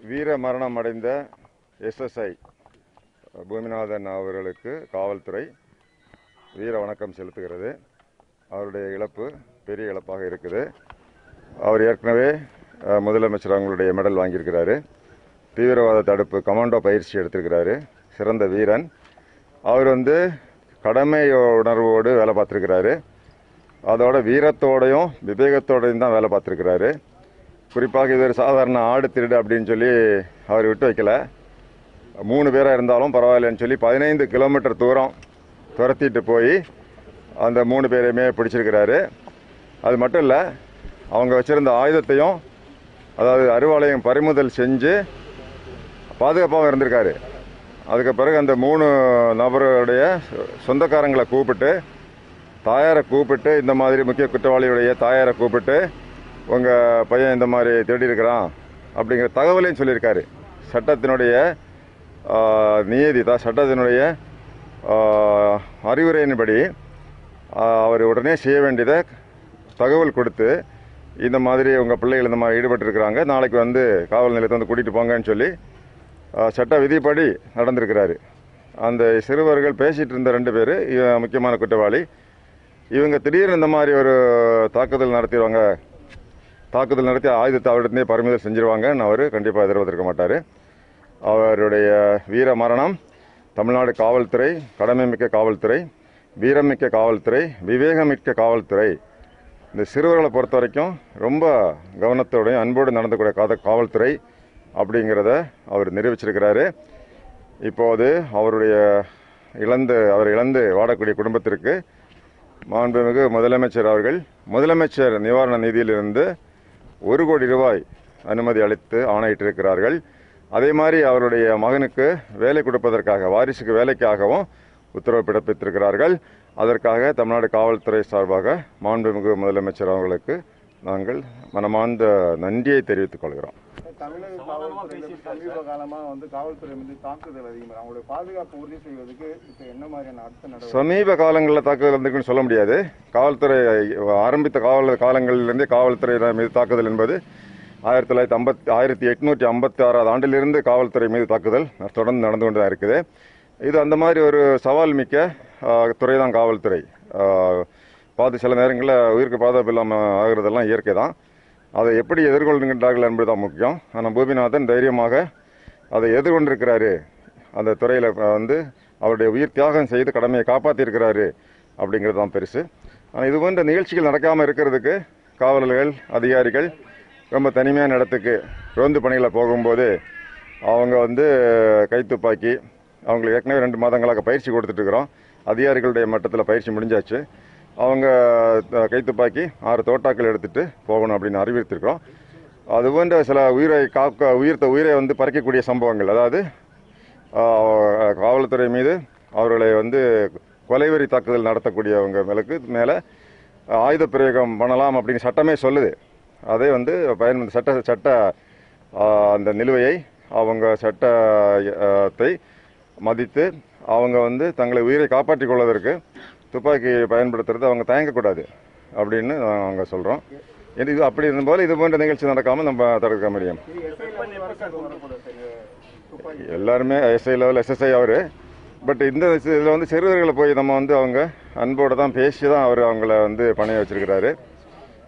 வீர மரணம் அடைந்த எஸ்எஸ்ஐ பூமிநாதன் அவர்களுக்கு காவல்துறை வீர வணக்கம் செலுத்துகிறது. அவருடைய இழப்பு பெரிய இழப்பாக இருக்குது. அவர் ஏற்கனவே முதலமைச்சர் அவங்களுடைய மெடல் வாங்கியிருக்கிறாரு. தீவிரவாத தடுப்பு கமாண்டோ பயிற்சி எடுத்திருக்கிறாரு. சிறந்த வீரன். அவர் வந்து கடமை உணர்வோடு வேலை பார்த்துருக்கிறாரு. அதோட வீரத்தோடையும் விவேகத்தோடையும் தான் வேலை பார்த்துருக்கிறாரு. குறிப்பாக இது ஒரு சாதாரண ஆடு திருடு அப்படின்னு சொல்லி அவர் விட்டு வைக்கல. மூணு பேராக இருந்தாலும் பரவாயில்லன்னு சொல்லி பதினைந்து கிலோமீட்டர் தூரம் துரத்திட்டு போய் அந்த மூணு பேரையுமே பிடிச்சிருக்கிறாரு. அது மட்டும் இல்லை அவங்க வச்சுருந்த ஆயுதத்தையும் அதாவது அருவாளையும் பறிமுதல் செஞ்சு பாதுகாப்பாகவும் இருந்திருக்காரு. அதுக்கு பிறகு அந்த மூணு நபருடைய சொந்தக்காரங்களை கூப்பிட்டு தாயாரை கூப்பிட்டு இந்த மாதிரி முக்கிய குற்றவாளியுடைய தாயாரை கூப்பிட்டு உங்கள் பையன் இந்த மாதிரி திருடியிருக்கிறான் அப்படிங்கிற தகவலையும் சொல்லியிருக்காரு. சட்டத்தினுடைய நியதி தான் சட்டத்தினுடைய அறிவுரையின்படி அவர் உடனே செய்ய வேண்டியதை தகவல் கொடுத்து இந்த மாதிரி உங்கள் பிள்ளைகள் இந்த மாதிரி ஈடுபட்டிருக்கிறாங்க நாளைக்கு வந்து காவல் நிலையத்தை வந்து கூட்டிகிட்டு போங்கன்னு சொல்லி சட்ட விதிப்படி நடந்திருக்கிறாரு. அந்த சிறுவர்கள் பேசிகிட்டு இருந்த ரெண்டு பேர் முக்கியமான குற்றவாளி. இவங்க திடீர்னு இந்த மாதிரி ஒரு தாக்குதல் நடத்திடுவாங்க தாக்குதல் நடத்தி ஆயுதத்தை அவரிடத்தே பறிமுதல் செஞ்சிருவாங்கன்னு அவர் கண்டிப்பாக எதிர்பார்த்திருக்க மாட்டார். அவருடைய வீர மரணம் தமிழ்நாடு காவல்துறை கடமைமிக்க காவல்துறை வீரமிக்க காவல்துறை விவேகமிக்க காவல்துறை. இந்த சிறுவர்களை பொறுத்த வரைக்கும் ரொம்ப கவனத்தோடையும் அன்போடு நடந்தக்கூடிய காத காவல்துறை அப்படிங்கிறத அவர் நிரூபிச்சிருக்கிறாரு. இப்போது அவருடைய இழந்து அவர் இழந்து வாடக்கூடிய குடும்பத்திற்கு மாண்புமிகு முதலமைச்சர் அவர்கள் முதலமைச்சர் நிவாரண நிதியிலிருந்து ஒரு கோடி ரூபாய் அனுமதி அளித்து ஆணையிட்டிருக்கிறார்கள். அதே மாதிரி அவருடைய மகனுக்கு வேலை கொடுப்பதற்காக வாரிசுக்கு வேலைக்காகவும் உத்தரவு பிறப்பித்திருக்கிறார்கள். அதற்காக தமிழ்நாடு காவல்துறை சார்பாக மாண்புமிகு முதலமைச்சர் அவர்களுக்கு நாங்கள் மனமார்ந்த நன்றியை தெரிவித்துக் கொள்கிறோம். தமிழக காவல்துறையில சமீப காலமா வந்து காவல்துறை மீது தாக்குதல் அதிகமாக அவங்களுடைய பாதுகாப்பு உறுதி செய்வதற்கு இப்போ என்ன மாதிரியான அடுத்த சமீப காலங்களில் தாக்குதல் வந்திருக்குன்னு சொல்ல முடியாது. காவல்துறை ஆரம்பித்த காவல் காலங்களிலிருந்தே காவல்துறை மீது தாக்குதல் என்பது ஆயிரத்தி தொள்ளாயிரத்தி ஐம்பத்தி ஆயிரத்தி எட்நூற்றி ஐம்பத்தி ஆறாவது ஆண்டிலிருந்து காவல்துறை மீது தாக்குதல் தொடர்ந்து நடந்து கொண்டு தான் இருக்குது. இது அந்த மாதிரி ஒரு சவால் மிக்க துறை தான் காவல்துறை. பாது சில நேரங்களில் உயிருக்கு பாதுகாப்பு இல்லாமல் ஆகிறதெல்லாம் இயற்கை தான். அதை எப்படி எதிர்கொள்கின்றார்கள் என்பது தான் முக்கியம். ஆனால் பூமிநாதன் தைரியமாக அதை எதிர்கொண்டிருக்கிறாரு. அந்த துறையில் வந்து அவருடைய உயிர் தியாகம் செய்து கடமையை காப்பாற்றியிருக்கிறாரு அப்படிங்கிறது தான் பெருசு. ஆனால் இது போன்ற நிகழ்ச்சிகள் நடக்காமல் இருக்கிறதுக்கு காவலர்கள் அதிகாரிகள் ரொம்ப தனிமையான இடத்துக்கு ரோந்து பணிகளை போகும்போது அவங்க வந்து கைத்துப்பாக்கி அவங்களுக்கு ஏற்கனவே ரெண்டு மாதங்களாக பயிற்சி கொடுத்துட்ருக்குறோம் அதிகாரிகளுடைய மட்டத்தில் பயிற்சி முடிஞ்சாச்சு. அவங்க கைத்துப்பாக்கி ஆறு தோட்டாக்கள் எடுத்துகிட்டு போகணும் அப்படின்னு அறிவுறுத்திருக்கிறோம். அது போன்ற சில உயிரை காக்க உயிர்த்த உயிரை வந்து பறிக்கக்கூடிய சம்பவங்கள். அதாவது காவல்துறை மீது அவர்களை வந்து கொலைவெறி தாக்குதல் நடத்தக்கூடியவங்க மேலுக்கு மேலே ஆயுத பிரயோகம் பண்ணலாம் அப்படின்னு சட்டமே சொல்லுது. அதே வந்து பயன் சட்ட சட்ட அந்த நிலுவையை அவங்க சட்டத்தை மதித்து அவங்க வந்து தங்களை உயிரை காப்பாற்றிக் கொள்வதற்கு துப்பாக்கி பயன்படுத்துறது அவங்க தயங்கக்கூடாது அப்படின்னு நாங்கள் சொல்கிறோம் இது அப்படி இருந்தபோது இது போன்ற நிகழ்ச்சி நடக்காமல் நம்ம தடுக்க முடியும். எல்லாருமே எஸ்ஐ லெவல் எஸ்எஸ்ஐ அவர். பட் இந்த இதில் வந்து சிறுவர்களை போய் நம்ம வந்து அவங்க அன்போடு தான் பேசி தான் அவர் அவங்கள வந்து பணிய வச்சிருக்கிறாரு.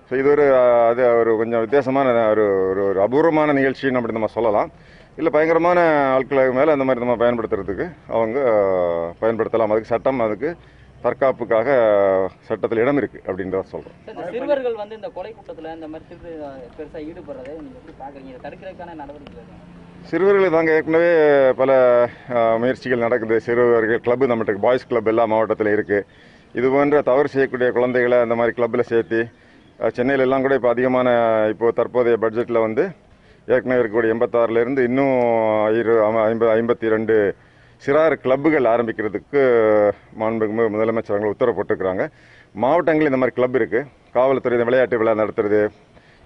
ஸோ இது ஒரு அது ஒரு கொஞ்சம் வித்தியாசமான ஒரு ஒரு ஒரு அபூர்வமான நிகழ்ச்சின்னு அப்படி நம்ம சொல்லலாம். இல்லை பயங்கரமான ஆட்களுக்கு மேலே அந்த மாதிரி நம்ம பயன்படுத்துறதுக்கு அவங்க பயன்படுத்தலாம். அதுக்கு சட்டம் அதுக்கு தற்காப்புக்காக சட்டத்தில் இடம் இருக்குது அப்படின்றத இந்த சிறுவர்கள் வந்து இந்த கொலை கூட்டத்துல இந்த மாதிரி திருட்டு பெருசா ஈடுபடுறதை தடுக்கிறதுக்கான நடவடிக்கை. சிறுவர்கள் தாங்க ஏற்கனவே பல முயற்சிகள் நடக்குது. சிறுவர்கள் கிளப்பு நம்மகிட்ட பாய்ஸ் கிளப் எல்லா மாவட்டத்தில் இருக்குது இது போன்ற தவறு செய்யக்கூடிய குழந்தைகளை அந்த மாதிரி கிளப்பில் சேர்த்து சென்னையில எல்லாம் கூட இப்போ அதிகமான இப்போ தற்போதைய பட்ஜெட்டில் வந்து ஏற்கனவே இருக்கக்கூடிய எண்பத்தாறுலேருந்து இன்னும் இரு ஐம்பது ஐம்பத்தி ரெண்டு சிறார் கிளப்புகள் ஆரம்பிக்கிறதுக்கு மாண்புமிகு முதலமைச்சர் அவங்க உத்தரவு போட்டிருக்கிறாங்க மாவட்டங்களில் இந்த மாதிரி கிளப் இருக்குது காவல்துறை இந்த விளையாட்டு விழா நடத்துறது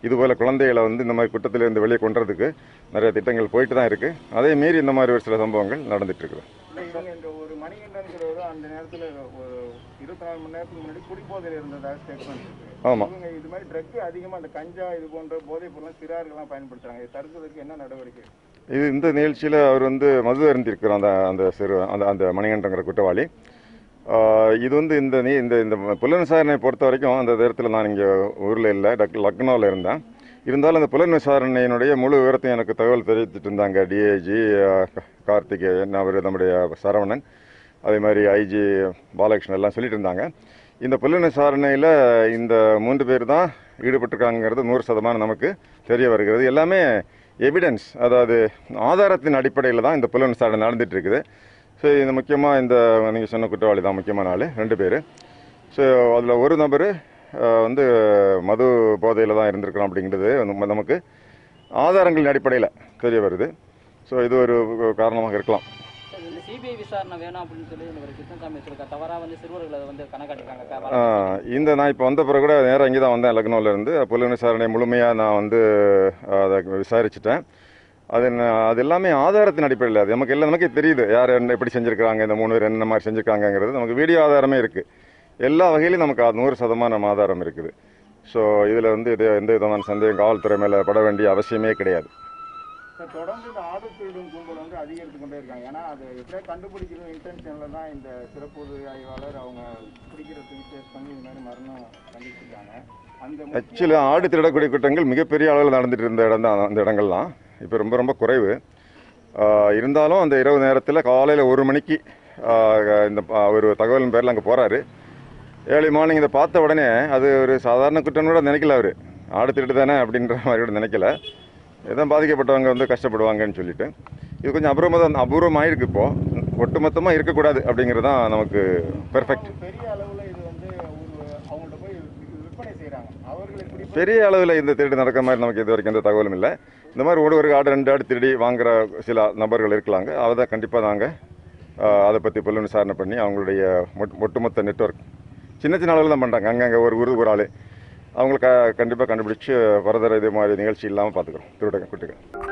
இதுபோல் குழந்தைகளை வந்து இந்த மாதிரி குற்றத்திலிருந்து வெளியே கொண்டுறதுக்கு நிறைய திட்டங்கள் போயிட்டு தான் இருக்குது அதே மீறி இந்த மாதிரி ஒரு சில சம்பவங்கள் நடந்துட்டு இருக்குது. இல்லை இவங்க இந்த ஒரு மணிகண்டன்கிறவர் அந்த நேரத்தில் ஒரு இருபத்தி நாலு மணி நேரத்துக்கு முன்னாடி குடிபோதையில் இருந்ததாக ஸ்டேட்மெண்ட் இருக்கு. ஆமாம் இது மாதிரி ட்ரக் அதிகமாக அந்த கஞ்சா இது போன்ற போதைப் பொருள்லாம் சிறார்கள்லாம் பயன்படுத்துறாங்க. இதை தடுக்கிறதுக்கு என்ன நடவடிக்கை? இது இந்த நிகழ்ச்சியில் அவர் வந்து மது அருந்திருக்கிற அந்த அந்த சிறு அந்த அந்த மணிகண்டங்கிற குற்றவாளி. இது வந்து இந்த நீ இந்த இந்த புலன் விசாரணையை பொறுத்த வரைக்கும் அந்த நேரத்தில் நான் இங்கே ஊரில் இல்லை டக் லக்னோவில் இருந்தேன். இருந்தாலும் அந்த புலன் விசாரணையினுடைய முழு விவரத்தையும் எனக்கு தகவல் தெரிவித்துட்டு இருந்தாங்க டிஐஜி கார்த்திகேயன் அவர் நம்முடைய சரவணன் அதே மாதிரி ஐஜி பாலகிருஷ்ணன் எல்லாம் சொல்லிட்டு இருந்தாங்க. இந்த புலன் விசாரணையில் இந்த மூன்று பேர் தான் ஈடுபட்டிருக்காங்கிறது நூறு சதமானம் நமக்கு தெரிய வருகிறது. எல்லாமே எவிடன்ஸ் அதாவது ஆதாரத்தின் அடிப்படையில் தான் இந்த புலன் விசாரணை நடந்துகிட்டு இருக்குது ஸோ இந்த முக்கியமாக இந்த நீங்கள் சொன்ன குற்றவாளி தான் முக்கியமான ஆள் ரெண்டு பேர். ஸோ அதில் ஒரு நபர் வந்து மது போதையில் தான் இருந்திருக்கிறோம் அப்படிங்கிறது நமக்கு ஆதாரங்களின் அடிப்படையில் தெரிய வருது. ஸோ இது ஒரு காரணமாக இருக்கலாம். இந்த சிபிஐ விசாரணை வேணும் அப்படின்னு சொல்லி கிருஷ்ணசாமி சொல்லிருக்காரு தவறா வந்து சிறுவர்களை வந்து கணக்காட்டிருக்காங்க இந்த நான் இப்போ வந்த பிறகு கூட நேராக இங்கே தான் வந்தேன் லக்னோவிலேருந்து புலன் விசாரணை முழுமையாக நான் வந்து அதை விசாரிச்சிட்டேன். அது என்ன- அது எல்லாமே ஆதாரத்தின் அடிப்படையில். அது நமக்கு எல்லாம் நமக்கே தெரியுது. யார் என்ன எப்படி செஞ்சுருக்காங்க இந்த மூணு பேர் என்ன மாதிரி செஞ்சுருக்காங்கங்கிறது. நமக்கு வீடியோ ஆதாரமே இருக்குது எல்லா வகையிலும் நமக்கு நூறு சதமானம் ஆதாரம் இருக்குது. ஸோ இதில் வந்து இது எந்த விதமான சந்தேகம் காவல்துறை மேலே பட வேண்டிய அவசியமே கிடையாது. தொடர்ந்து இந்த ஆடு திருடும் கும்பல் வந்து அதிகரித்து கொண்டே இருக்காங்க. ஏன்னா அது எப்படியா கண்டுபிடிக்கிற இன்டென்ஷனில் தான் இந்த சிறப்பு உதவி ஆய்வாளர் அவங்க பிடிக்கிறதுக்கு டேஸ்ட் பண்ணி இந்த மாதிரி மரணம் கண்டிச்சிருக்காங்க. அந்த ஆக்சுவலி ஆடு திருடக்கூடிய குற்றங்கள் மிகப்பெரிய அளவில் நடந்துட்டு இருந்த இடம் தான் அந்த இடங்கள்லாம். இப்போ ரொம்ப ரொம்ப குறைவு. இருந்தாலும் அந்த இரவு நேரத்தில் காலையில் ஒரு மணிக்கு இந்த ஒரு தகவலின் பேரில் அங்கே போகிறாரு ஏழு மார்னிங் இதை பார்த்த உடனே அது ஒரு சாதாரண குற்றம் கூட நினைக்கல அவர். ஆடு திருட்டு தானே அப்படின்ற மாதிரி கூட நினைக்கல. இதான் பாதிக்கப்பட்டவங்க வந்து கஷ்டப்படுவாங்கன்னு சொல்லிட்டு. இது கொஞ்சம் அபூர்வமாக அபூர்வமாயிருக்கு இப்போது ஒட்டுமொத்தமாக இருக்கக்கூடாது அப்படிங்கிறது தான் நமக்கு பெர்ஃபெக்ட் பெரிய அளவில் இந்த திருடு நடக்கிற மாதிரி நமக்கு இது வரைக்கும் எந்த தகவலும் இல்லை. இந்த மாதிரி ஒரு ஒரு ஆடு ரெண்டு ஆடு திருடி வாங்குற சில நபர்கள் இருக்கலாங்க. அதை கண்டிப்பாக நாங்கள் அதை பற்றி புலன் விசாரணை பண்ணி அவங்களுடைய ஒட்டுமொத்த நெட்வொர்க் சின்ன சின்ன அளவில் தான் பண்ணுறாங்க அங்கங்கே ஒரு ஒரு ஒரு ஆள். அவங்களுக்கு கண்டிப்பாக கண்டுபிடிச்சு ஃபர்தர் இது மாதிரி நிகழ்ச்சி இல்லாமல் பார்த்துக்குறோம் திருட குட்டிகள்